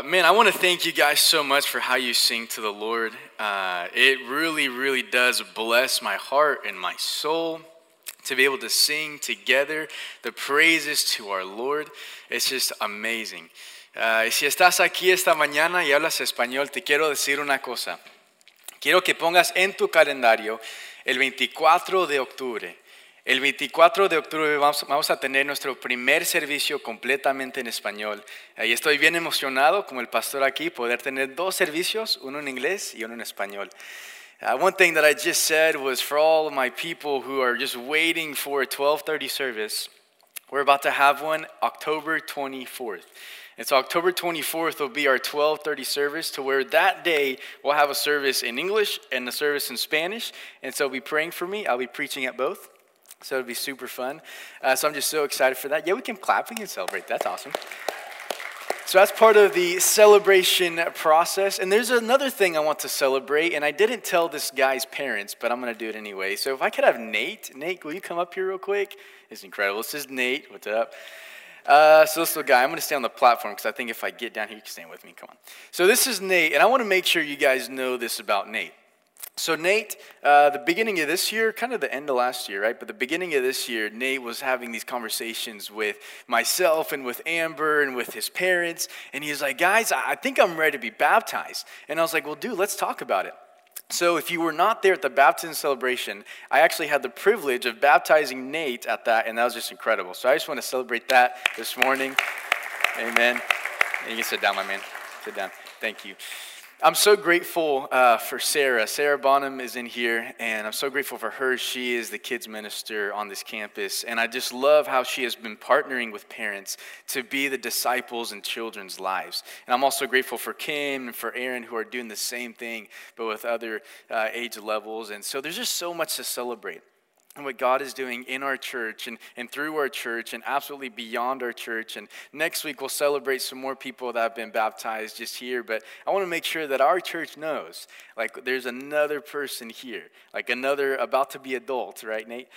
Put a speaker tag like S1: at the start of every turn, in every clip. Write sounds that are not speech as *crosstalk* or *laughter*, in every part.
S1: Uh, man, I want to thank you guys so much for how you sing to the Lord. Uh, it really, really does bless my heart and my soul to be able to sing together the praises to our Lord. It's just amazing. Uh, si estás aquí esta mañana y hablas español, te quiero decir una cosa. Quiero que pongas en tu calendario el 24 de octubre. El 24 de octubre vamos, vamos, a tener nuestro primer servicio completamente en español. Y estoy bien emocionado, como el pastor aquí, poder tener dos servicios, uno en inglés y uno en español. Uh, one thing that I just said was for all of my people who are just waiting for a 12:30 service, we're about to have one October 24th. And so October 24th will be our 12:30 service to where that day we'll have a service in English and a service in Spanish. And so be praying for me. I'll be preaching at both. So it'll be super fun. Uh, so I'm just so excited for that. Yeah, we can clap, we can celebrate. That's awesome. So that's part of the celebration process. And there's another thing I want to celebrate, and I didn't tell this guy's parents, but I'm going to do it anyway. So if I could have Nate, Nate, will you come up here real quick? It's incredible. This is Nate. What's up? Uh, so this little guy, I'm going to stay on the platform because I think if I get down here, you can stand with me. Come on. So this is Nate, and I want to make sure you guys know this about Nate. So, Nate, uh, the beginning of this year, kind of the end of last year, right? But the beginning of this year, Nate was having these conversations with myself and with Amber and with his parents. And he was like, guys, I think I'm ready to be baptized. And I was like, well, dude, let's talk about it. So, if you were not there at the baptism celebration, I actually had the privilege of baptizing Nate at that, and that was just incredible. So, I just want to celebrate that this morning. Amen. And you can sit down, my man. Sit down. Thank you. I'm so grateful uh, for Sarah. Sarah Bonham is in here, and I'm so grateful for her. She is the kids minister on this campus, and I just love how she has been partnering with parents to be the disciples in children's lives. And I'm also grateful for Kim and for Aaron, who are doing the same thing, but with other uh, age levels. And so there's just so much to celebrate and what God is doing in our church and, and through our church and absolutely beyond our church. And next week we'll celebrate some more people that have been baptized just here. But I want to make sure that our church knows like there's another person here, like another about to be adult, right, Nate?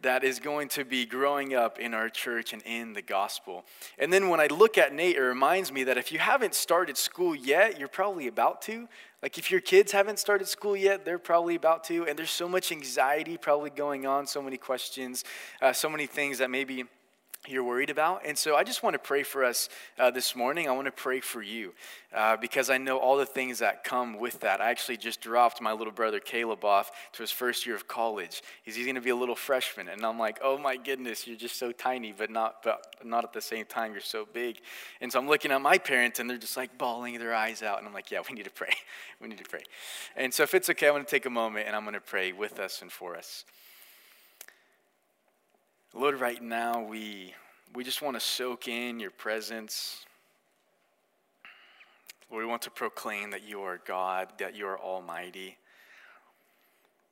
S1: That is going to be growing up in our church and in the gospel. And then when I look at Nate, it reminds me that if you haven't started school yet, you're probably about to. Like, if your kids haven't started school yet, they're probably about to. And there's so much anxiety probably going on, so many questions, uh, so many things that maybe you're worried about. And so I just want to pray for us uh, this morning. I want to pray for you uh, because I know all the things that come with that. I actually just dropped my little brother Caleb off to his first year of college. He's, he's going to be a little freshman. And I'm like, oh my goodness, you're just so tiny, but not, but not at the same time, you're so big. And so I'm looking at my parents and they're just like bawling their eyes out. And I'm like, yeah, we need to pray. *laughs* we need to pray. And so if it's okay, I'm going to take a moment and I'm going to pray with us and for us. Lord, right now we, we just want to soak in your presence. Lord, we want to proclaim that you are God, that you are almighty.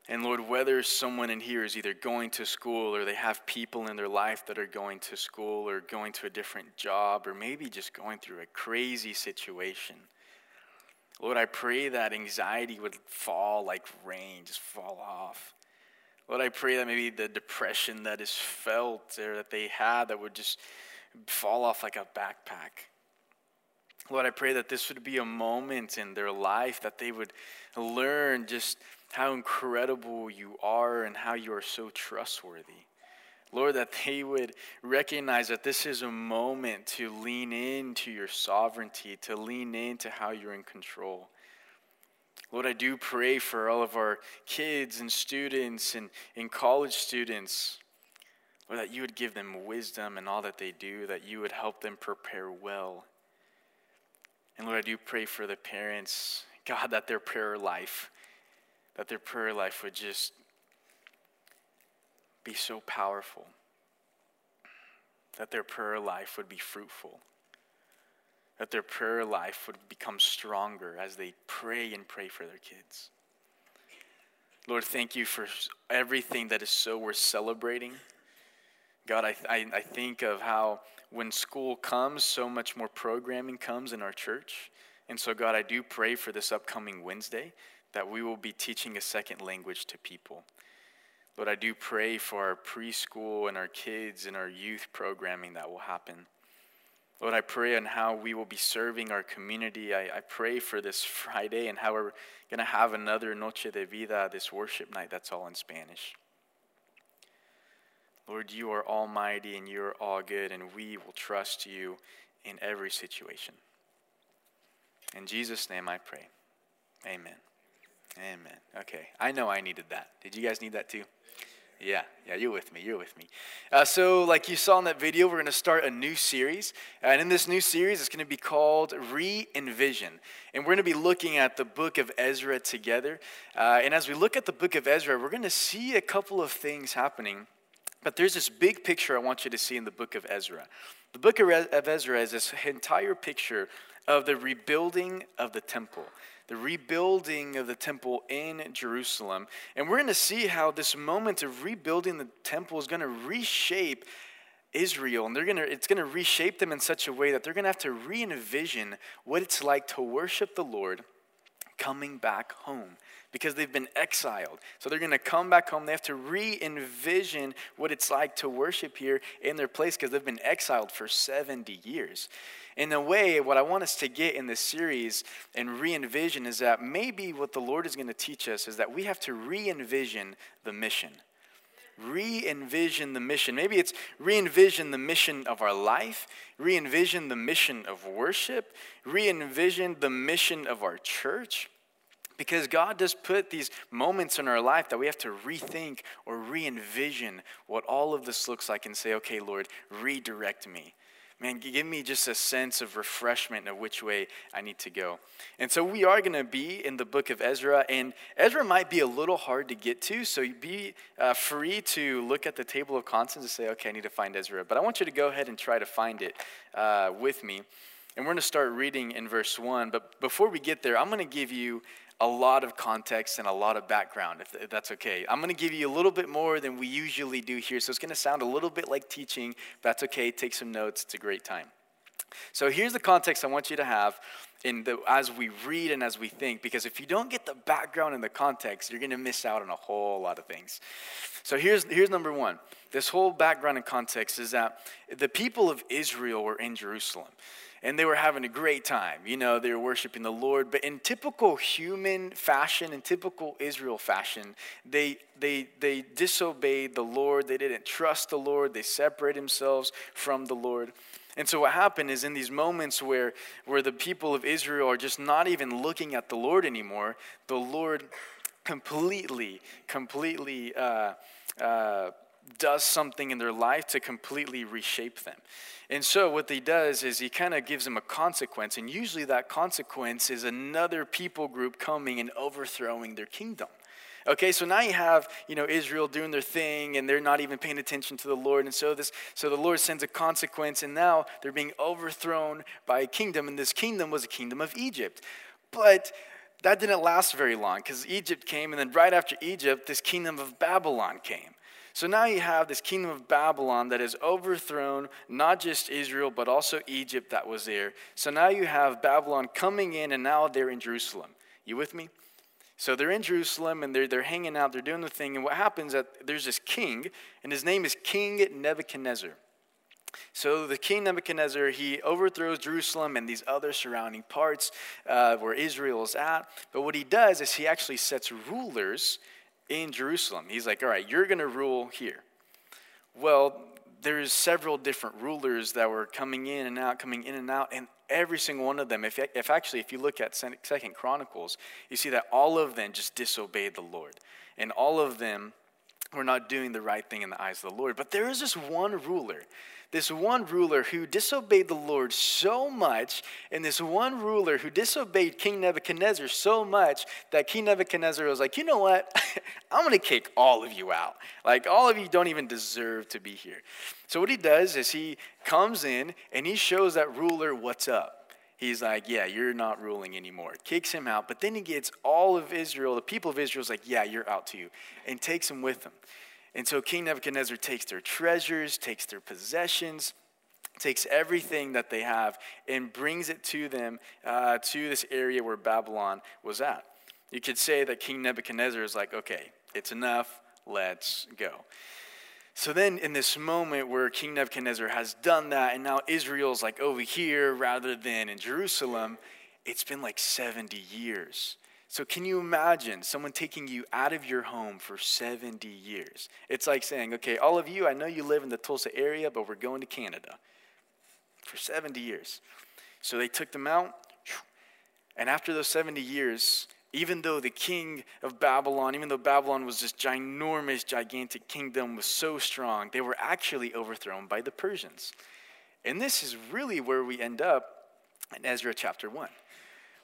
S1: And Lord, whether someone in here is either going to school or they have people in their life that are going to school or going to a different job or maybe just going through a crazy situation, Lord, I pray that anxiety would fall like rain, just fall off. Lord, I pray that maybe the depression that is felt or that they had that would just fall off like a backpack. Lord, I pray that this would be a moment in their life that they would learn just how incredible you are and how you are so trustworthy. Lord, that they would recognize that this is a moment to lean into your sovereignty, to lean into how you're in control. Lord, I do pray for all of our kids and students and, and college students. Lord, that you would give them wisdom in all that they do, that you would help them prepare well. And Lord, I do pray for the parents, God, that their prayer life, that their prayer life would just be so powerful, that their prayer life would be fruitful that their prayer life would become stronger as they pray and pray for their kids. Lord, thank you for everything that is so worth celebrating. God, I, I, I, think of how when school comes, so much more programming comes in our church. And so, God, I do pray for this upcoming Wednesday that we will be teaching a second language to people. Lord, I do pray for our preschool and our kids and our youth programming that will happen. Lord, I pray on how we will be serving our community. I, I pray for this *laughs* Friday and how we're going to have another Noche de Vida, this worship night that's all in Spanish. Lord, you are almighty and you are all good, and we will trust you in every situation. In Jesus' name I pray. Amen. Amen. Okay. I know I needed that. Did you guys need that too? Yeah, yeah, you're with me. You're with me. Uh, so, like you saw in that video, we're going to start a new series. And in this new series, it's going to be called Re Envision. And we're going to be looking at the book of Ezra together. Uh, and as we look at the book of Ezra, we're going to see a couple of things happening. But there's this big picture I want you to see in the book of Ezra. The book of Ezra is this entire picture of the rebuilding of the temple the rebuilding of the temple in Jerusalem. And we're going to see how this moment of rebuilding the temple is going to reshape Israel, and they're gonna, it's going to reshape them in such a way that they're going to have to re envision what it's like to worship the Lord coming back home because they've been exiled. So they're going to come back home. They have to re envision what it's like to worship here in their place because they've been exiled for 70 years in a way, what I want us to get in this series and re envision is that maybe what the Lord is going to teach us is that we have to re envision the mission. Re envision the mission. Maybe it's re envision the mission of our life, re envision the mission of worship, re envision the mission of our church. Because God does put these moments in our life that we have to rethink or re envision what all of this looks like and say, okay, Lord, redirect me man, give me just a sense of refreshment of which way I need to go. And so we are going to be in the book of Ezra, and Ezra might be a little hard to get to, so be uh, free to look at the table of contents and say, okay, I need to find Ezra. But I want you to go ahead and try to find it uh, with me. And we're going to start reading in verse 1. But before we get there, I'm going to give you a lot of context and a lot of background, if, that's okay. I'm going to give you a little bit more than we usually do here, so it's going to sound a little bit like teaching. But that's okay. Take some notes. It's a great time. So here's the context I want you to have in the, as we read and as we think, because if you don't get the background and the context, you're going to miss out on a whole lot of things. So here's, here's number one. This whole background and context is that the people of Israel were in Jerusalem and they were having a great time. You know, they were worshiping the Lord. But in typical human fashion, in typical Israel fashion, they, they, they disobeyed the Lord. They didn't trust the Lord. They separated themselves from the Lord. And so what happened is in these moments where, where the people of Israel are just not even looking at the Lord anymore, the Lord completely, completely uh, uh, does something in their life to completely reshape them. And so, what he does is he kind of gives them a consequence, and usually that consequence is another people group coming and overthrowing their kingdom. Okay, so now you have, you know, Israel doing their thing and they're not even paying attention to the Lord. And so this so the Lord sends a consequence and now they're being overthrown by a kingdom and this kingdom was a kingdom of Egypt. But that didn't last very long because Egypt came and then right after Egypt this kingdom of Babylon came. So now you have this kingdom of Babylon that has overthrown not just Israel, but also Egypt that was there. So now you have Babylon coming in, and now they're in Jerusalem. You with me? So they're in Jerusalem and they're, they're hanging out, they're doing the thing. And what happens is that there's this king, and his name is King Nebuchadnezzar. So the king Nebuchadnezzar, he overthrows Jerusalem and these other surrounding parts uh, where Israel is at. But what he does is he actually sets rulers in Jerusalem. He's like, all right, you're going to rule here. Well, there's several different rulers that were coming in and out, coming in and out, and every single one of them, if, if actually, if you look at Second Chronicles, you see that all of them just disobeyed the Lord. And all of them were not doing the right thing in the eyes of the Lord. But there is this one ruler this one ruler who disobeyed the Lord so much, and this one ruler who disobeyed King Nebuchadnezzar so much that King Nebuchadnezzar was like, you know what? *laughs* *laughs* I'm going to kick all of you out. Like, all of you don't even deserve to be here. So, what he does is he comes in and he shows that ruler what's up. He's like, yeah, you're not ruling anymore. Kicks him out, but then he gets all of Israel, the people of Israel, is like, yeah, you're out too, and takes him with him. And so King Nebuchadnezzar takes their treasures, takes their possessions, takes everything that they have, and brings it to them uh, to this area where Babylon was at. You could say that King Nebuchadnezzar is like, okay, it's enough, let's go. So then, in this moment where King Nebuchadnezzar has done that, and now Israel's like over here rather than in Jerusalem, it's been like 70 years. So, can you imagine someone taking you out of your home for 70 years? It's like saying, okay, all of you, I know you live in the Tulsa area, but we're going to Canada for 70 years. So, they took them out, and after those 70 years, even though the king of Babylon, even though Babylon was this ginormous, gigantic kingdom, was so strong, they were actually overthrown by the Persians. And this is really where we end up in Ezra chapter 1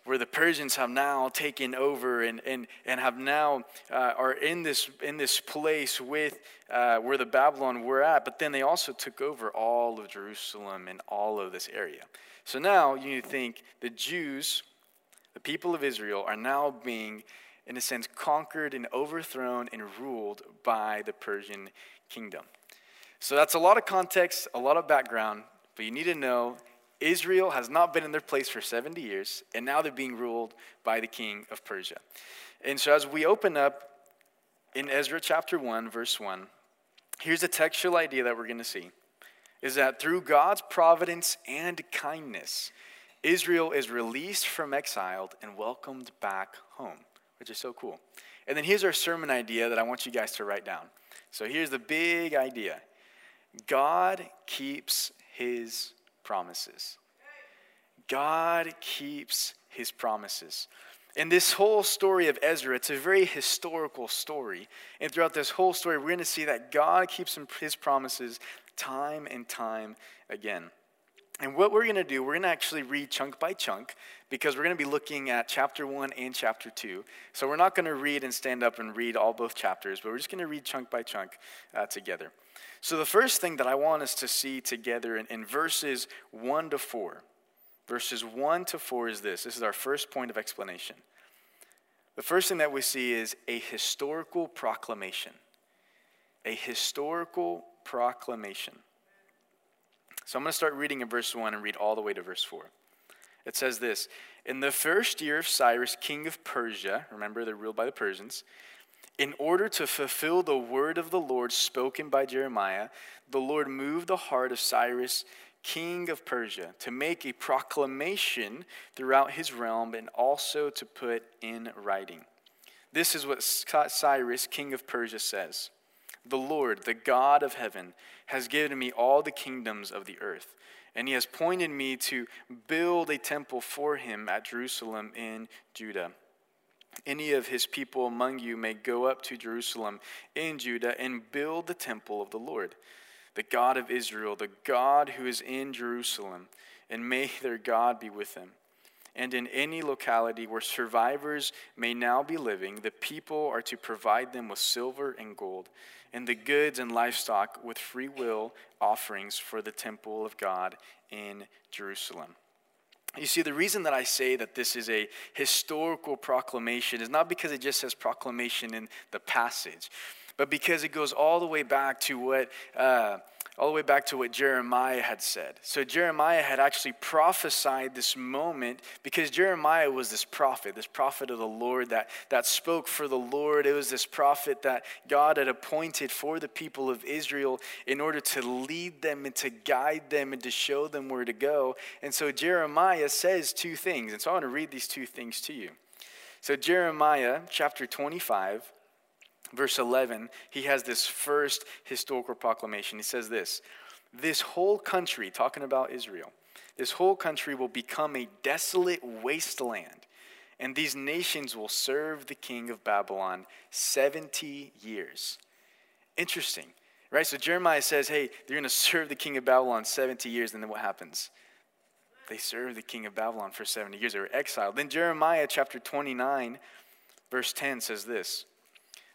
S1: where the Persians have now taken over and, and, and have now uh, are in this, in this place with uh, where the Babylon were at, but then they also took over all of Jerusalem and all of this area. So now you think the Jews the people of Israel are now being, in a sense, conquered and overthrown and ruled by the Persian kingdom. So that's a lot of context, a lot of background, but you need to know Israel has not been in their place for 70 years, and now they're being ruled by the king of Persia. And so as we open up in Ezra chapter 1, verse 1, here's a textual idea that we're going to see is that through God's providence and kindness, Israel is released from exile and welcomed back home, which is so cool. And then here's our sermon idea that I want you guys to write down. So here's the big idea God keeps his promises. God keeps his promises. In this whole story of Ezra, it's a very historical story. And throughout this whole story, we're going to see that God keeps his promises time and time again. And what we're going to do, we're going to actually read chunk by chunk because we're going to be looking at chapter 1 and chapter 2. So we're not going to read and stand up and read all both chapters, but we're just going to read chunk by chunk uh, together. So the first thing that I want us to see together in, in verses 1 to 4, verses 1 to 4 is this. This is our first point of explanation. The first thing that we see is a historical proclamation. A historical proclamation. So I'm going to start reading in verse 1 and read all the way to verse 4. It says this In the first year of Cyrus, king of Persia, remember they're ruled by the Persians, in order to fulfill the word of the Lord spoken by Jeremiah, the Lord moved the heart of Cyrus, king of Persia, to make a proclamation throughout his realm and also to put in writing. This is what Cyrus, king of Persia, says The Lord, the God of heaven, has given me all the kingdoms of the earth, and he has pointed me to build a temple for him at Jerusalem in Judah. Any of his people among you may go up to Jerusalem in Judah and build the temple of the Lord, the God of Israel, the God who is in Jerusalem, and may their God be with them. And in any locality where survivors may now be living, the people are to provide them with silver and gold and the goods and livestock with free will offerings for the temple of God in Jerusalem. You see, the reason that I say that this is a historical proclamation is not because it just says proclamation in the passage, but because it goes all the way back to what. Uh, all the way back to what Jeremiah had said. So, Jeremiah had actually prophesied this moment because Jeremiah was this prophet, this prophet of the Lord that, that spoke for the Lord. It was this prophet that God had appointed for the people of Israel in order to lead them and to guide them and to show them where to go. And so, Jeremiah says two things. And so, I want to read these two things to you. So, Jeremiah chapter 25 verse 11, he has this first historical proclamation. He says this This whole country, talking about Israel, this whole country will become a desolate wasteland, and these nations will serve the king of Babylon 70 years. Interesting, right? So Jeremiah says, hey, they're going to serve the king of Babylon 70 years, and then what happens? They serve the king of Babylon for 70 years. They were exiled. Then Jeremiah chapter 29, verse 10 says this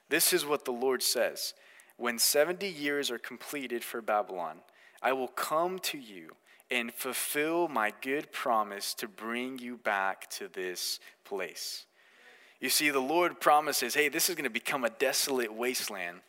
S1: this is what the Lord says When 70 years are completed for Babylon, I will come to you and fulfill my good promise to bring you back to this place. You see, the Lord promises, hey, this is going to become a desolate wasteland.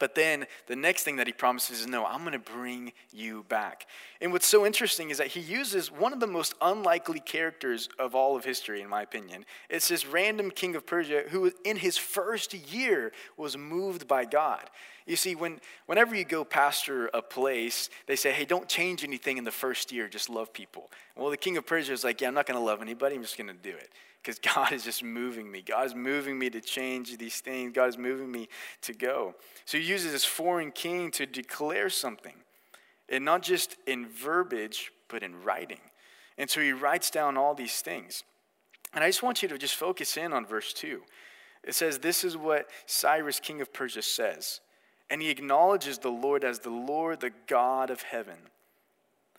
S1: But then the next thing that he promises is, no, I'm going to bring you back. And what's so interesting is that he uses one of the most unlikely characters of all of history, in my opinion. It's this random king of Persia who, in his first year, was moved by God. You see, when, whenever you go pastor a place, they say, hey, don't change anything in the first year, just love people. Well, the king of Persia is like, yeah, I'm not going to love anybody, I'm just going to do it because *laughs* God is just moving me. God is moving me to change these things. God is moving me to go. So he uses this foreign king to declare something, and not just in verbiage, but in writing. And so he writes down all these things. And I just want you to just focus in on verse 2. It says, This is what Cyrus, king of Persia, says. And he acknowledges the Lord as the Lord, the God of heaven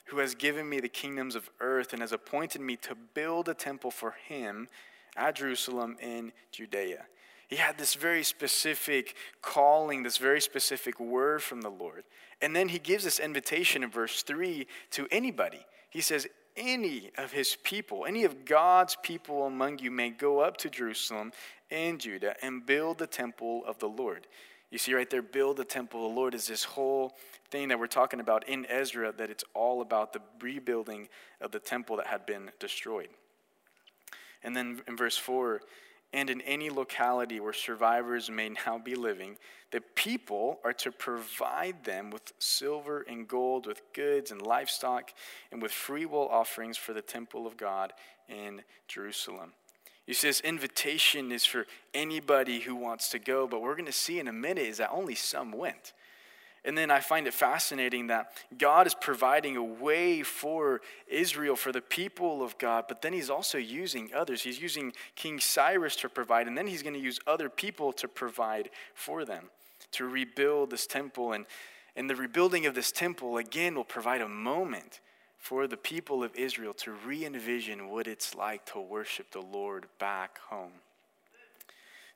S1: who has given me the kingdoms of earth and has appointed me to build a temple for him at Jerusalem in Judea. He had this very specific calling, this very specific word from the Lord. And then he gives this invitation in verse 3 to anybody. He says, Any of his people, any of God's people among you may go up to Jerusalem and Judah and build the temple of the Lord. You see right there, build the temple of the Lord is this whole thing that we're talking about in Ezra, that it's all about the rebuilding of the temple that had been destroyed. And then in verse 4, and in any locality where survivors may now be living, the people are to provide them with silver and gold, with goods and livestock, and with free will offerings for the temple of God in Jerusalem. You see, this invitation is for anybody who wants to go, but we're going to see in a minute is that only some went. And then I find it fascinating that God is providing a way for Israel, for the people of God, but then he's also using others. He's using King Cyrus to provide, and then he's going to use other people to provide for them, to rebuild this temple. And, and the rebuilding of this temple, again, will provide a moment for the people of Israel to re envision what it's like to worship the Lord back home.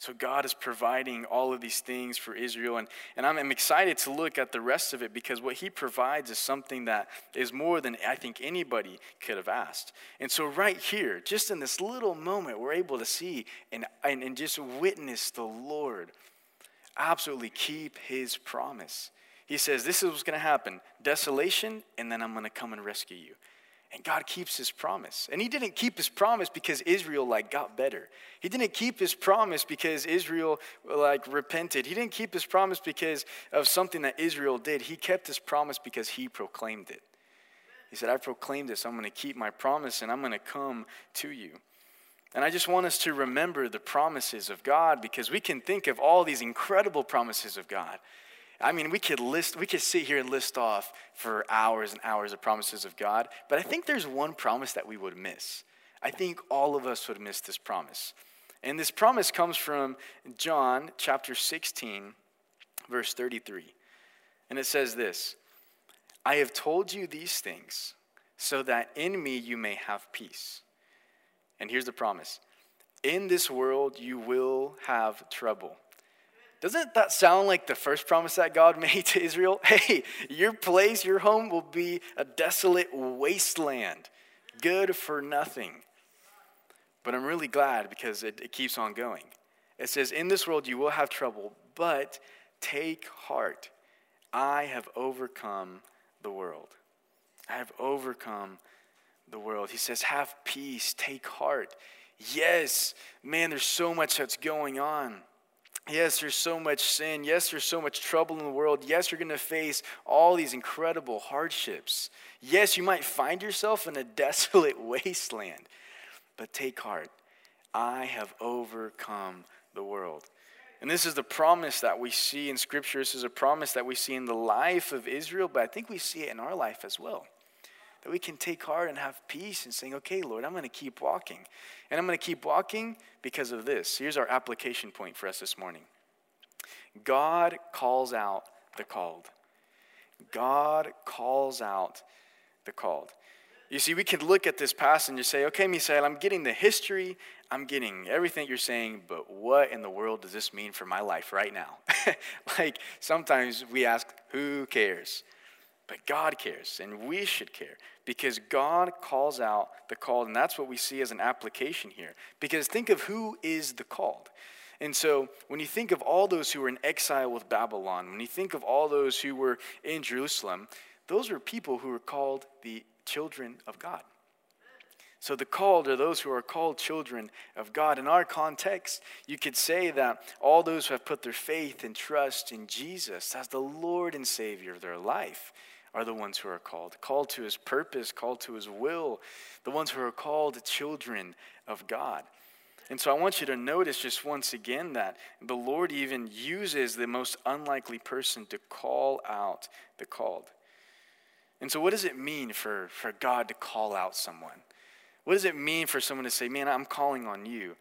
S1: So God is providing all of these things for Israel. And, and I'm, I'm, excited to look at the rest of it because what he provides is something that is more than I think anybody could have asked. And so, right here, just in this little moment, we're able to see and, and, and just witness the Lord absolutely keep his promise. He says, This is what's going to happen desolation, and then I'm going to come and rescue you. And God keeps his promise. And he didn't keep his promise because Israel like got better. He didn't keep his promise because Israel like repented. He didn't keep his promise because of something that Israel did. He kept his promise because he proclaimed it. He said, I proclaimed this. I'm going to keep my promise and I'm going to come to you. And I just want us to remember the promises of God because we can think of all these incredible promises of God. I mean, we could list, we could sit here and list off for hours and hours of promises of God, but I think there's one promise that we would miss. I think all of us would miss this promise. And this promise comes from John chapter 16, verse 33. And it says this I have told you these things so that in me you may have peace. And here's the promise In this world you will have trouble. Doesn't that sound like the first promise that God *laughs* made to Israel? Hey, your place, your home will be a desolate wasteland, good for nothing. But I'm really glad because it, it keeps on going. It says, In this world you will have trouble, but take heart. I have overcome the world. I have overcome the world. He says, Have peace, take heart. Yes, man, there's so much that's going on. Yes, there's so much sin. Yes, there's so much trouble in the world. Yes, you're going to face all these incredible hardships. Yes, you might find yourself in a *laughs* desolate wasteland. But take heart. I have overcome the world. And this is the promise that we see in Scripture. This is a promise that we see in the life of Israel, but I think we see it in our life as well that we can take heart and have peace and saying, okay, Lord, I'm going to keep walking. And I'm going to keep walking because of this. Here's our application point for us this morning God calls out the called. God calls out the called. You see, we could look at this passage and say, okay, Misael, I'm getting the history, I'm getting everything you're saying, but what in the world does this mean for my life right now? *laughs* like sometimes we ask, who cares? But God cares, and we should care because God calls out the called, and that's what we see as an application here. Because think of who is the called. And so, when you think of all those who were in exile with Babylon, when you think of all those who were in Jerusalem, those were people who were called the children of God. So, the called are those who are called children of God. In our context, you could say that all those who have put their faith and trust in Jesus as the Lord and Savior of their life are the ones who are called, called to his purpose, called to his will, the ones who are called children of God. And so I want you to notice just once again that the Lord even uses the most unlikely person to call out the called. And so, what does it mean for, for God to call out someone? What does it mean for someone to say, Man, I'm calling on you?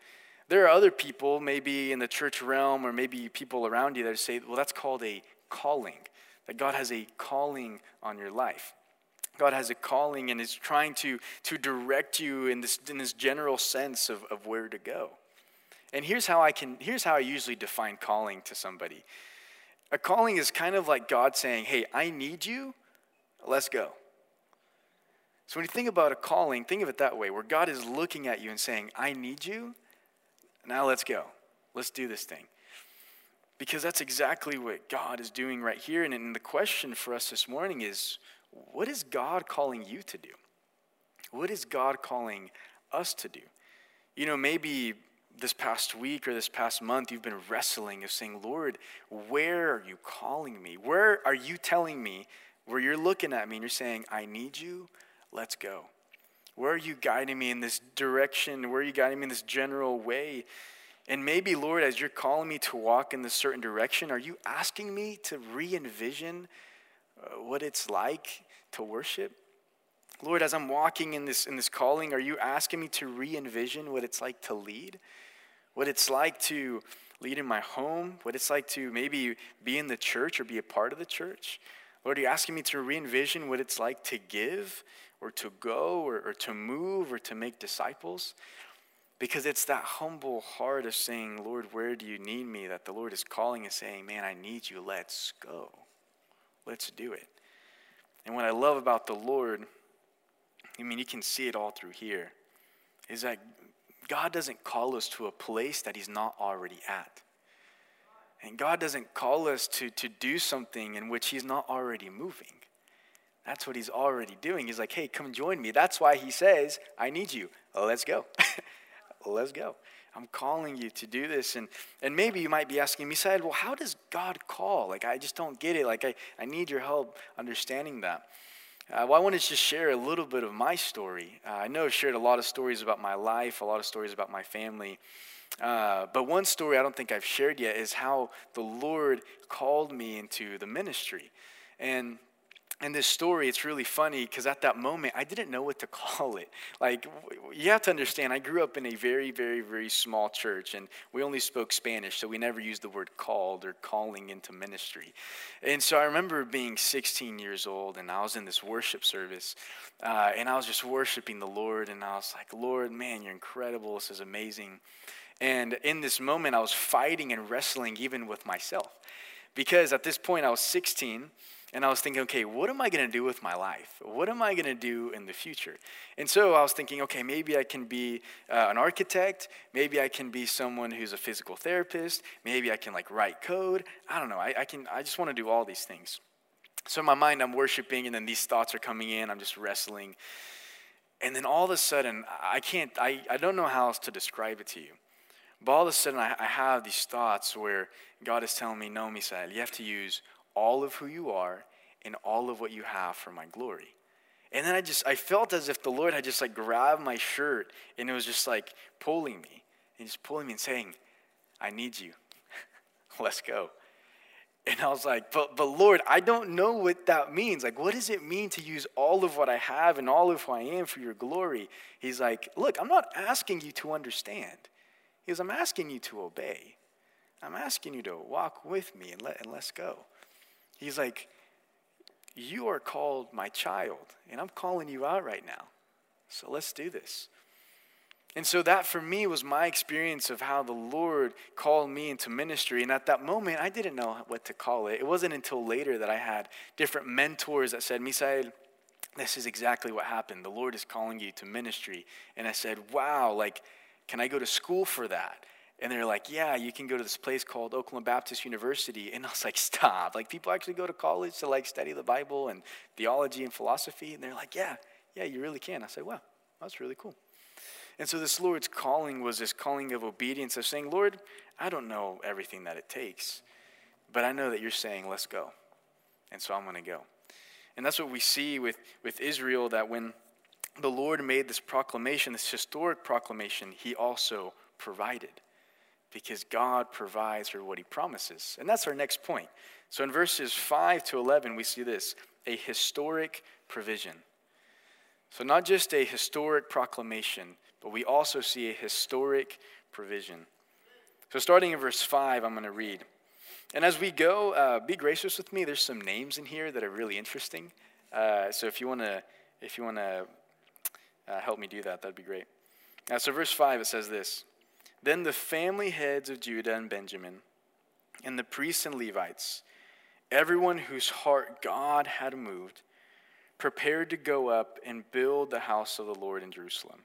S1: There are other people, maybe in the church realm or maybe people around you, that say, Well, that's called a calling, that God has a calling on your life. God has a calling and is trying to, to direct you in this, in this general sense of, of where to go. And here's how I can here's how I usually define calling to somebody. A calling is kind of like God saying, Hey, I need you, let's go. So when you think about a calling, think of it that way, where God is looking at you and saying, I need you, now let's go. Let's do this thing. Because that's exactly what God is doing right here. And the question for us this morning is what is God calling you to do? What is God calling us to do? You know, maybe this past week or this past month you've been wrestling of saying, Lord, where are you calling me? Where are you telling me where you're looking at me and you're saying, I need you? Let's go. Where are you guiding me in this direction? Where are you guiding me in this general way? And maybe, Lord, as you're calling me to walk in this certain direction, are you asking me to re envision uh, what it's like to worship? Lord, as I'm walking in this, in this calling, are you asking me to re envision what it's like to lead? What it's like to lead in my home? What it's like to maybe be in the church or be a part of the church? Lord, are you asking me to re envision what it's like to give or to go or, or to move or to make disciples? Because it's that humble heart of saying, Lord, where do you need me? That the Lord is calling and saying, Man, I need you. Let's go. Let's do it. And what I love about the Lord, I mean, you can see it all through here, is that God doesn't call us to a place that He's not already at. And God doesn't call us to, to do something in which He's not already moving. That's what He's already doing. He's like, hey, come join me. That's why He says, I need you. Let's go. *laughs* Let's go. I'm calling you to do this. And, and maybe you might be asking me, said, well, how does God call? Like, I just don't get it. Like, I, I need your help understanding that. Uh, well, I want to just share a little bit of my story. Uh, I know I've shared a lot of stories about my life, a lot of stories about my family. Uh, but one story I don't think I've shared yet is how the Lord called me into the ministry. And and this story, it's really funny because at that moment, I didn't know what to *laughs* call it. Like, you have to understand, I grew up in a very, very, very small church, and we only spoke Spanish, so we never used the word called or calling into ministry. And so I remember being 16 years old, and I was in this worship service, uh, and I was just worshiping the Lord, and I was like, Lord, man, you're incredible. This is amazing. And in this moment, I was fighting and wrestling even with myself. Because at this point, I was 16 and I was thinking, okay, what am I going to do with my life? What am I going to do in the future? And so I was thinking, okay, maybe I can be uh, an architect. Maybe I can be someone who's a physical therapist. Maybe I can like write code. I don't know. I, I can. I just want to do all these things. So in my mind, I'm worshiping, and then these thoughts are coming in. I'm just wrestling, and then all of a sudden, I can't. I, I don't know how else to describe it to you. But all of a sudden, I, I have these thoughts where God is telling me, no, Misael, you have to use all of who you are and all of what you have for my glory. And then I just, I felt as if the Lord had just like grabbed my shirt and it was just like pulling me and just pulling me and saying, I need you. *laughs* Let's go. And I was like, but, but Lord, I don't know what that means. Like, what does it mean to use all of what I have and all of who I am for your glory? He's like, look, I'm not asking you to understand. He goes, I'm asking you to obey. I'm asking you to walk with me and, let, and let's go. He's like, You are called my child, and I'm calling you out right now. So let's do this. And so that for me was my experience of how the Lord called me into ministry. And at that moment, I didn't know what to call it. It wasn't until later that I had different mentors that said, Misael, this is exactly what happened. The Lord is calling you to ministry. And I said, wow, like, can I go to school for that? And they're like, yeah, you can go to this place called Oklahoma Baptist University. And I was like, stop. Like, people actually go to college to like study the Bible and theology and philosophy. And they're like, yeah, yeah, you really can. I said, wow, that's really cool. And so this Lord's calling was this calling of obedience of saying, Lord, I don't know everything that it takes, but I know that you're saying, let's go. And so I'm going to go. And that's what we see with, with Israel that when the Lord made this proclamation, this historic proclamation, he also provided because God provides for what he promises. And that's our next point. So in verses 5 to 11, we see this a historic provision. So, not just a historic proclamation, but we also see a historic provision. So, starting in verse 5, I'm going to read. And as we go, uh, be gracious with me. There's some names in here that are really interesting. Uh, so, if you want to, if you want to uh, help me do that, that'd be great. So, verse 5, it says this Then the family heads of Judah and Benjamin, and the priests and Levites, everyone whose heart God had moved, prepared to go up and build the house of the Lord in Jerusalem.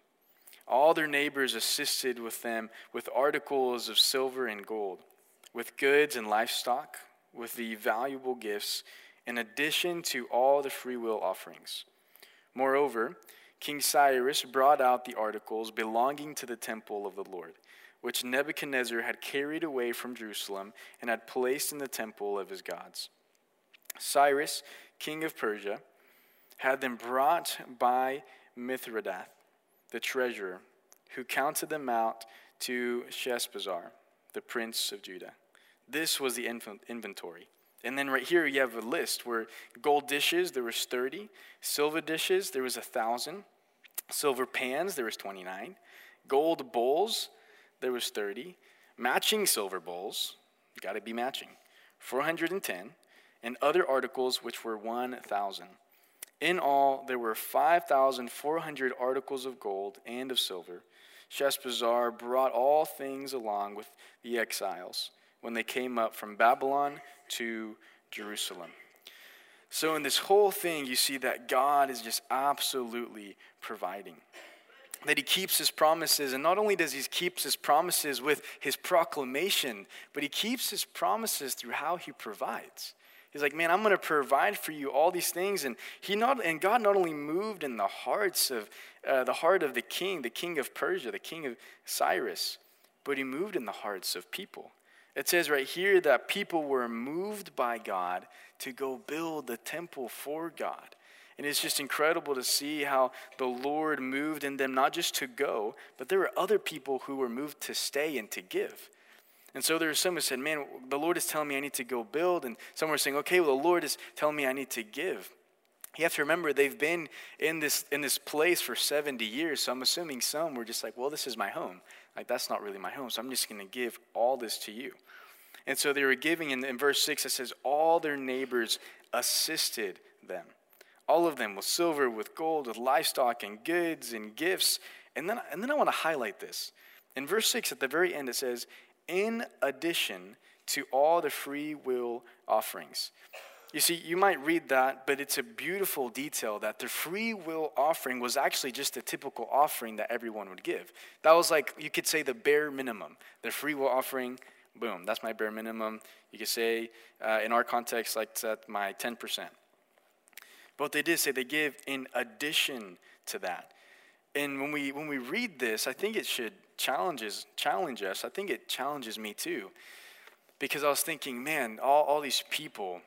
S1: All their neighbors assisted with them with articles of silver and gold, with goods and livestock, with the valuable gifts, in addition to all the freewill offerings. Moreover, King Cyrus brought out the articles belonging to the temple of the Lord, which Nebuchadnezzar had carried away from Jerusalem and had placed in the temple of his gods. Cyrus, king of Persia, had them brought by Mithredath, the treasurer, who counted them out to Sheshbazzar, the prince of Judah. This was the inventory. And then right here you have a list where gold dishes there was 30, silver dishes there was a 1000, silver pans there was 29, gold bowls there was 30, matching silver bowls, got to be matching, 410, and other articles which were 1000. In all, there were 5,400 articles of gold and of silver. Sheshbazzar brought all things along with the exiles when they came up from Babylon to Jerusalem. So, in this whole thing, you see that God is just absolutely providing. That he keeps his promises, and not only does he keep his promises with his proclamation, but he keeps his promises through how he provides. He's like, man, I'm going to provide for you all these things. And he not, and God not only moved in the hearts of uh, the heart of the king, the king of Persia, the king of Cyrus, but he moved in the hearts of people. It says right here that people were moved by God to go build the temple for God. And it's just incredible to see how the Lord moved in them, not just to go, but there were other people who were moved to stay and to give. And so there were some who said, Man, the Lord is telling me I need to go build. And some were saying, Okay, well, the Lord is telling me I need to give. You have to remember they've been in this in this place for 70 years. So I'm assuming some were just like, Well, this is my home. Like that's not really my home. So I'm just gonna give all this to you. And so they were giving, in, in verse 6, it says, All their neighbors assisted them. All of them with silver, with gold, with livestock and goods and gifts. And then, and then I want to highlight this. In verse 6, at the very end, it says, in addition to all the free will offerings. You see, you might read that, but it's a beautiful detail that the free will offering was actually just a typical offering that everyone would give. That was like, you could say, the bare minimum. The free will offering, boom, that's my bare minimum. You could say, uh, in our context, like that's my 10%. But they did say they give in addition to that. And when we, when we read this, I think it should challenges challenge us. I think it challenges me too. Because I was thinking, man, all, all these people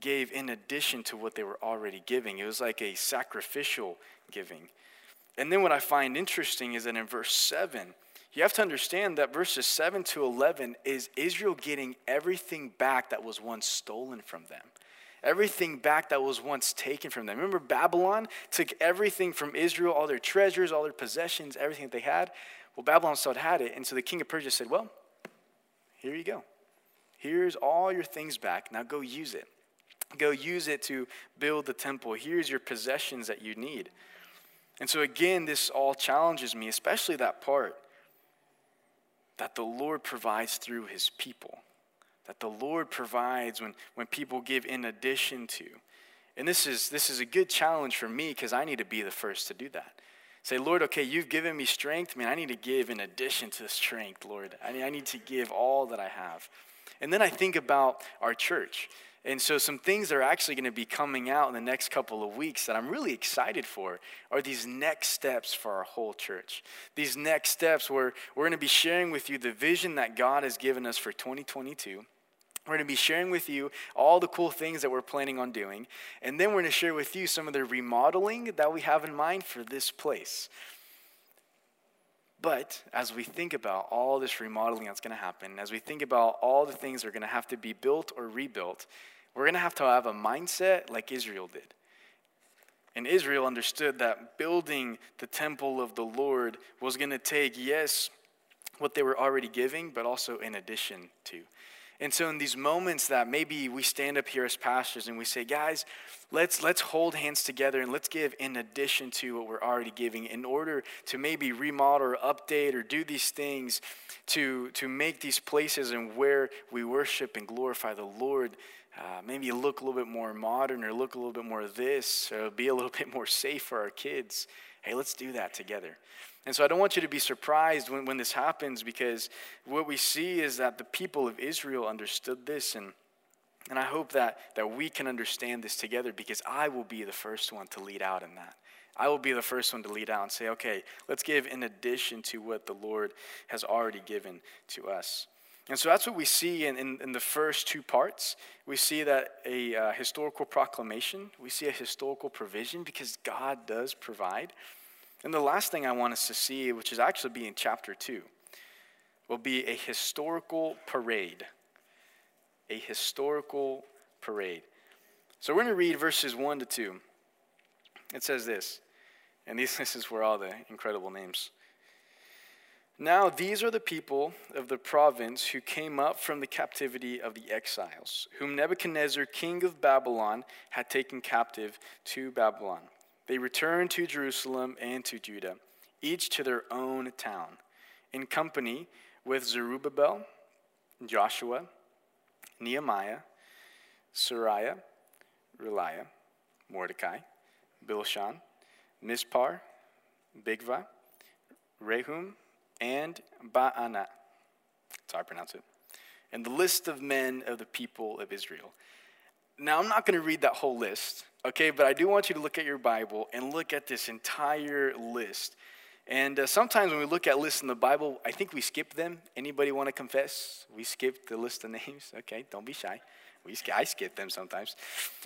S1: gave in addition to what they were already giving. It was like a sacrificial giving. And then what I find interesting is that in verse 7, you have to understand that verses 7 to 11 is Israel getting everything back that was once stolen from them everything back that was once taken from them. Remember, Babylon took everything from Israel, all their treasures, all their possessions, everything that they had. Well, Babylon still had it. And so the king of Persia said, Well, here you go. Here's all your things back. Now go use it. Go use it to build the temple. Here's your possessions that you need. And so, again, this all challenges me, especially that part that the Lord provides through his people, that the Lord provides when, when people give in addition to. And this is, this is a good challenge for me because I need to be the first to do that. Say, Lord, okay, you've given me strength. Man, I need to give in addition to strength, Lord. I need, I need to give all that I have. And then I think about our church. And so, some things that are actually going to be coming out in the next couple of weeks that I'm really excited for are these next steps for our whole church. These next steps where we're going to be sharing with you the vision that God has given us for 2022. We're going to be sharing with you all the cool things that we're planning on doing. And then we're going to share with you some of the remodeling that we have in mind for this place. But as we think about all this remodeling that's going to happen, as we think about all the things that are going to have to be built or rebuilt, we're going to have to have a mindset like Israel did. And Israel understood that building the temple of the Lord was going to take, yes, what they were already giving, but also in addition to. And so, in these moments that maybe we stand up here as pastors and we say, guys, let's, let's hold hands together and let's give in addition to what we're already giving in order to maybe remodel or update or do these things to, to make these places and where we worship and glorify the Lord uh, maybe look a little bit more modern or look a little bit more this or be a little *laughs* bit more safe for our kids. Hey, let's do that together. And so I don't want you to be surprised when, when this happens because what we see is that the people of Israel understood this and and I hope that, that we can understand this together because I will be the first one to lead out in that. I will be the first one to lead out and say, okay, let's give in addition to what the Lord has already given to us. And so that's what we see in, in, in the first two parts. We see that a uh, historical proclamation, we see a historical provision because God does provide. And the last thing I want us to see, which is actually be in chapter 2, will be a historical parade. A historical parade. So we're going to read verses 1 to 2. It says this, and *laughs* this is where all the incredible names now, these are the people of the province who came up from the captivity of the exiles, whom Nebuchadnezzar, king of Babylon, had taken captive to Babylon. They returned to Jerusalem and to Judah, each to their own town, in company with Zerubbabel, Joshua, Nehemiah, Seraiah, Reelaiah, Mordecai, Bilshan, Mispar, Bigvai, Rehum, and Baanah. That's how I pronounce it. And the list of men of the people of Israel. Now, I'm not going to read that whole list, okay, but I do want you to look at your Bible and look at this entire list. And uh, sometimes when we look at lists in the Bible, I think we skip them. Anybody want to confess? We skip the list of *laughs* names? Okay, don't be shy. We, I skip them sometimes.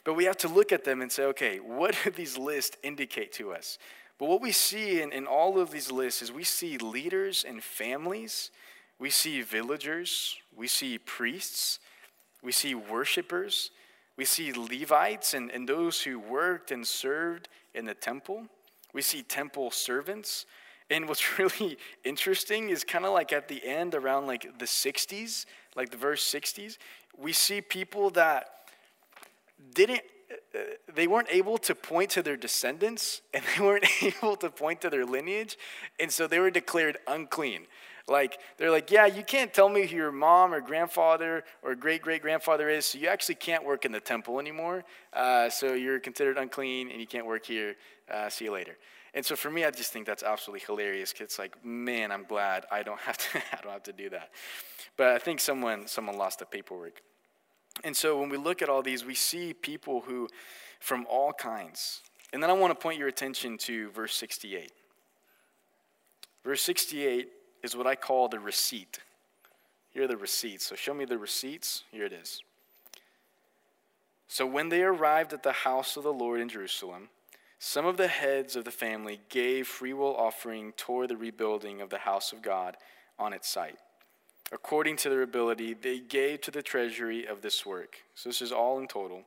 S1: But we have to look at them and say, okay, what do these lists indicate to us? But what we see in, in all of these lists is we see leaders and families, we see villagers, we see priests, we see worshipers, we see Levites and, and those who worked and served in the temple, we see temple servants. And what's *laughs* really interesting is kind of like at the end, around like the 60s, like the verse 60s, we see people that didn't uh, they weren't able to point to their descendants *laughs* and they weren't *laughs* able to point to their lineage and so they were declared unclean like they're like yeah you can't tell me who your mom or grandfather or great great grandfather is so you actually can't work in the temple anymore. Uh, so you're considered unclean and you can't work here. Uh, see you later. And so for me i just think that's absolutely hilarious it's like man i'm glad i don't *laughs* have to i don't have to do that. But i think someone someone lost the paperwork. And so when we look at all these, we see people who, from all kinds. And then I want to point your attention to verse 68. Verse 68 is what I call the receipt. Here are the receipts. So show me the receipts. Here it is. So when they arrived at the house of the Lord in Jerusalem, some of the heads of the family gave freewill offering toward the rebuilding of the house of God on its site according to their ability, they gave to the treasury of this work. So this is all in total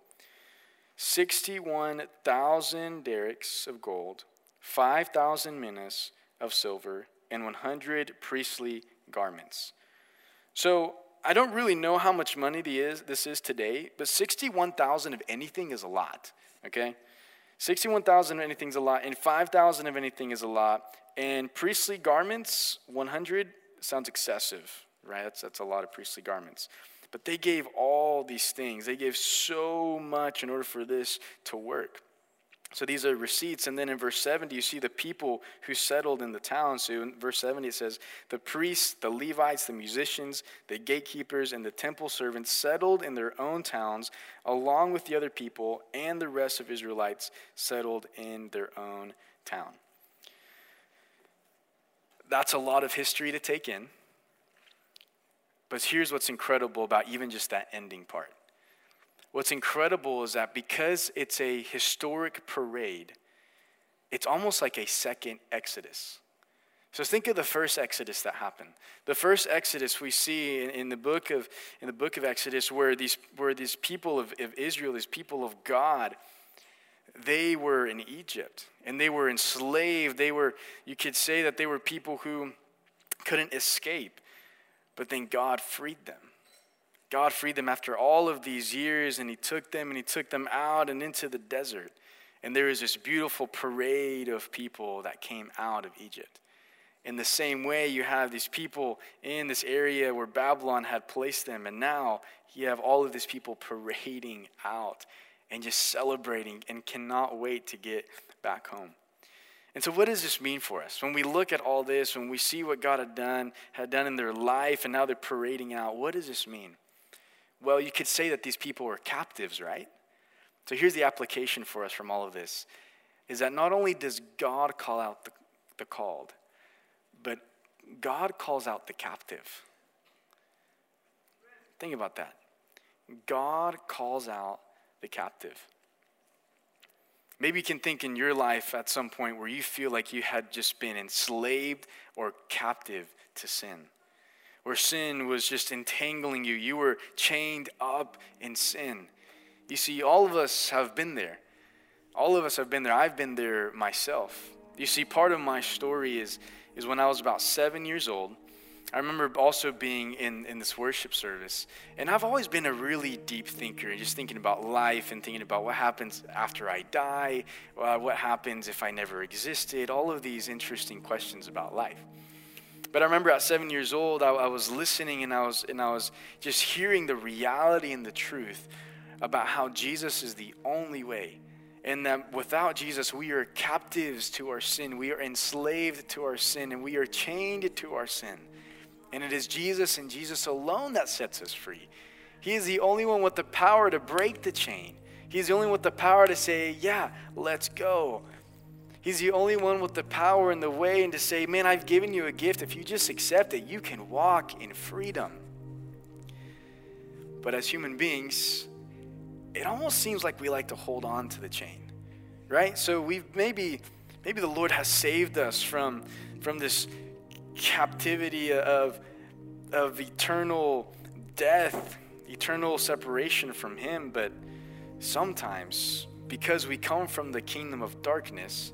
S1: 61,000 darics of gold, 5,000 minas of silver, and 100 priestly garments. So I don't really know how much money this is today, but 61,000 of anything is a lot, okay? 61,000 of anything is a lot, and 5,000 of anything is a lot. And priestly garments, 100, sounds excessive right? That's, that's a lot of priestly garments. But they gave all these things, they gave so much in order for this to work. So these are receipts. And then in verse 70, you see the people who settled in the town. So in verse 70, it says, The priests, the Levites, the musicians, the gatekeepers, and the temple servants settled in their own towns, along with the other people, and the rest of Israelites settled in their own town. That's a lot of history to take in. But here's what's incredible about even just that ending part What's incredible is that because it's a historic parade, it's almost like a second Exodus. So think of the first Exodus that happened. The first Exodus we see in, in, the book of in the book of Exodus, where these where these people of, of Israel, these people of God, they were in Egypt and they were enslaved. They were, you could say that they were people who couldn't escape, but then God freed them. God freed them after all of these years, and He took them and He took them out and into the desert. And there was this beautiful parade of people that came out of Egypt. In the same way, you have these people in this area where Babylon had placed them, and now you have all of these people parading out and just celebrating and cannot wait to get back home. And so, what does this mean for us? When we look at all this, when we see what God had done, had done in their life, and now they're parading out, what does this mean? Well, you could say that these people were captives, right? So here's the application for us from all of this is that not only does God call out the, the called, but God calls out the captive. Think about that. God calls out the captive. Maybe you can think in your life at some point where you feel like you had just been enslaved or captive to sin where sin was just entangling you. You were chained up in sin. You see, all of us have been there. All of us have been there. I've been there myself. You see, part of my story is, is when I was about seven years old. I remember also being in, in this worship service. And I've always been a really deep thinker, just thinking about life and thinking about what happens after I die, uh, what happens if I never existed, all of these interesting questions about life. But I remember at seven years old, I, I was listening and I was, and I was just hearing the reality and the truth about how Jesus is the only way. And that without Jesus, we are captives to our sin. We are enslaved to our sin and we are chained to our sin. And it is Jesus and Jesus alone that sets us free. He is the only one with the power to break the chain. He's the only one with the power to say, Yeah, let's go. He's the only one with the power and the way and to say, Man, I've given you a gift. If you just accept it, you can walk in freedom. But as human beings, it almost seems like we like to hold on to the chain, right? So we've maybe, maybe the Lord has saved us from, from this captivity of, of eternal death, eternal separation from Him, but sometimes because we come from the kingdom of darkness,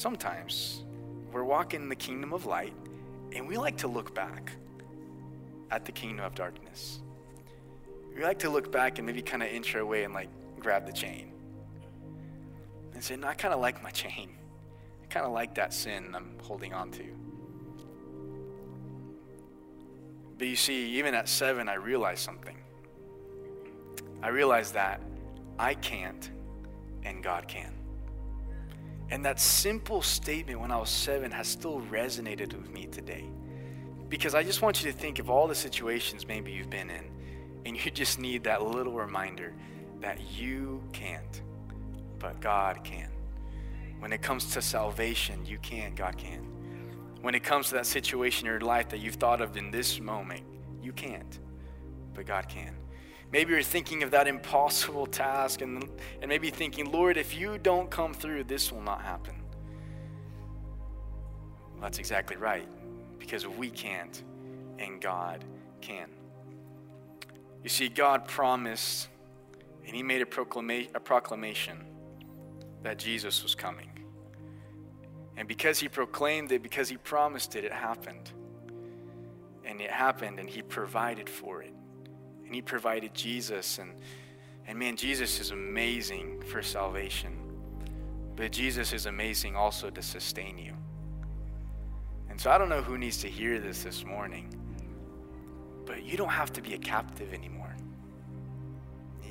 S1: Sometimes we're walking in the kingdom of light and we like to look back at the kingdom of darkness. We like to look back and maybe kind of inch our way and like grab the chain and say, no, I kind of like my chain. I kind of like that sin I'm holding on to. But you see, even at seven, I realized something. I realized that I can't and God can. And that simple statement when I was seven has still resonated with me today. Because I just want you to think of all the situations maybe you've been in, and you just need that little reminder that you can't, but God can. When it comes to salvation, you can't, God can. When it comes to that situation in your life that you've thought of in this moment, you can't, but God can. Maybe you're thinking of that impossible task and, and maybe thinking, Lord, if you don't come through, this will not happen. Well, that's exactly right, because we can't and God can. You see, God promised and He made a, proclama- a proclamation that Jesus was coming. And because He proclaimed it, because He promised it, it happened. And it happened, and He provided for it and he provided Jesus and and man Jesus is amazing for salvation. But Jesus is amazing also to sustain you. And so I don't know who needs to hear this this morning. But you don't have to be a captive anymore.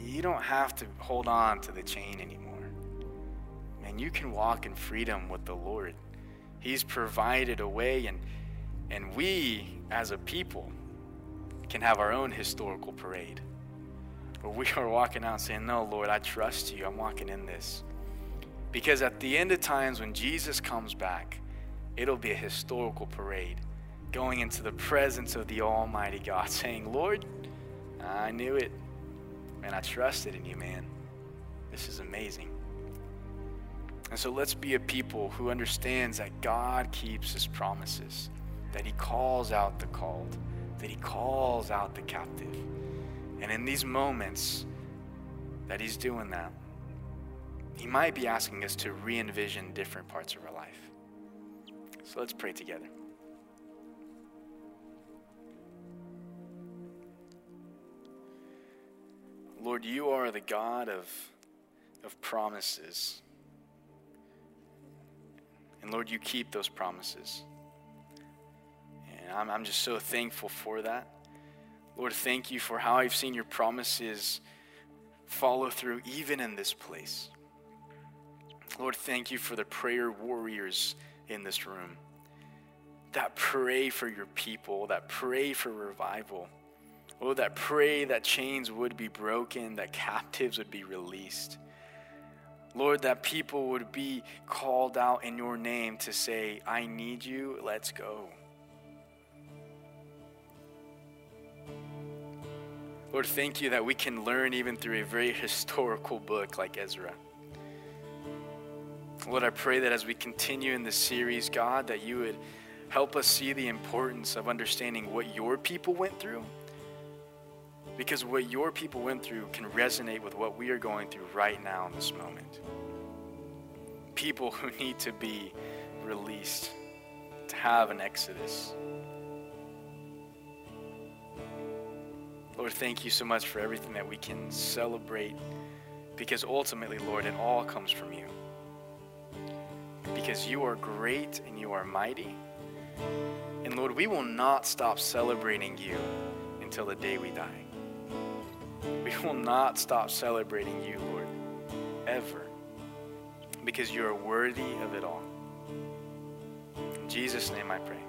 S1: You don't have to hold on to the chain anymore. and you can walk in freedom with the Lord. He's provided a way, and, and we as a people can have our own historical parade where we are walking out saying, No, Lord, I trust you. I'm walking in this. Because at the end of times, when Jesus comes back, it'll be a historical parade going into the presence of the Almighty God, *laughs* saying, Lord, I knew it. And I trusted in you, man. This is amazing. And so let's be a people who understands that God keeps his promises, that he calls out the called, that he calls out the captive. And in these moments that he's doing that, he might be asking us to re envision different parts of our life. So let's pray together. Lord, you are the God of, of promises. And Lord, you keep those promises. And I'm, I'm just so thankful for that. Lord, thank you for how I've seen your promises follow through even in this place. Lord, thank you for the prayer warriors in this room that pray for your people, that pray for revival. Oh, that pray that chains would be broken, that captives would be released. Lord, that people would be called out in your name to say, I need you, let's go. Lord, thank you that we can learn even through a very historical book like Ezra. Lord, I pray that as we continue in this series, God, that you would help us see the importance of understanding what your people went through. Because what your people went through can resonate with what we are going through right now in this moment. People who need to be released, to have an exodus. Lord, thank you so much for everything that we can celebrate because ultimately, Lord, it all comes from you. Because you are great and you are mighty. And Lord, we will not stop celebrating you until the day we die. We will not stop celebrating you, Lord, ever. Because you are worthy of it all. In Jesus' name I pray.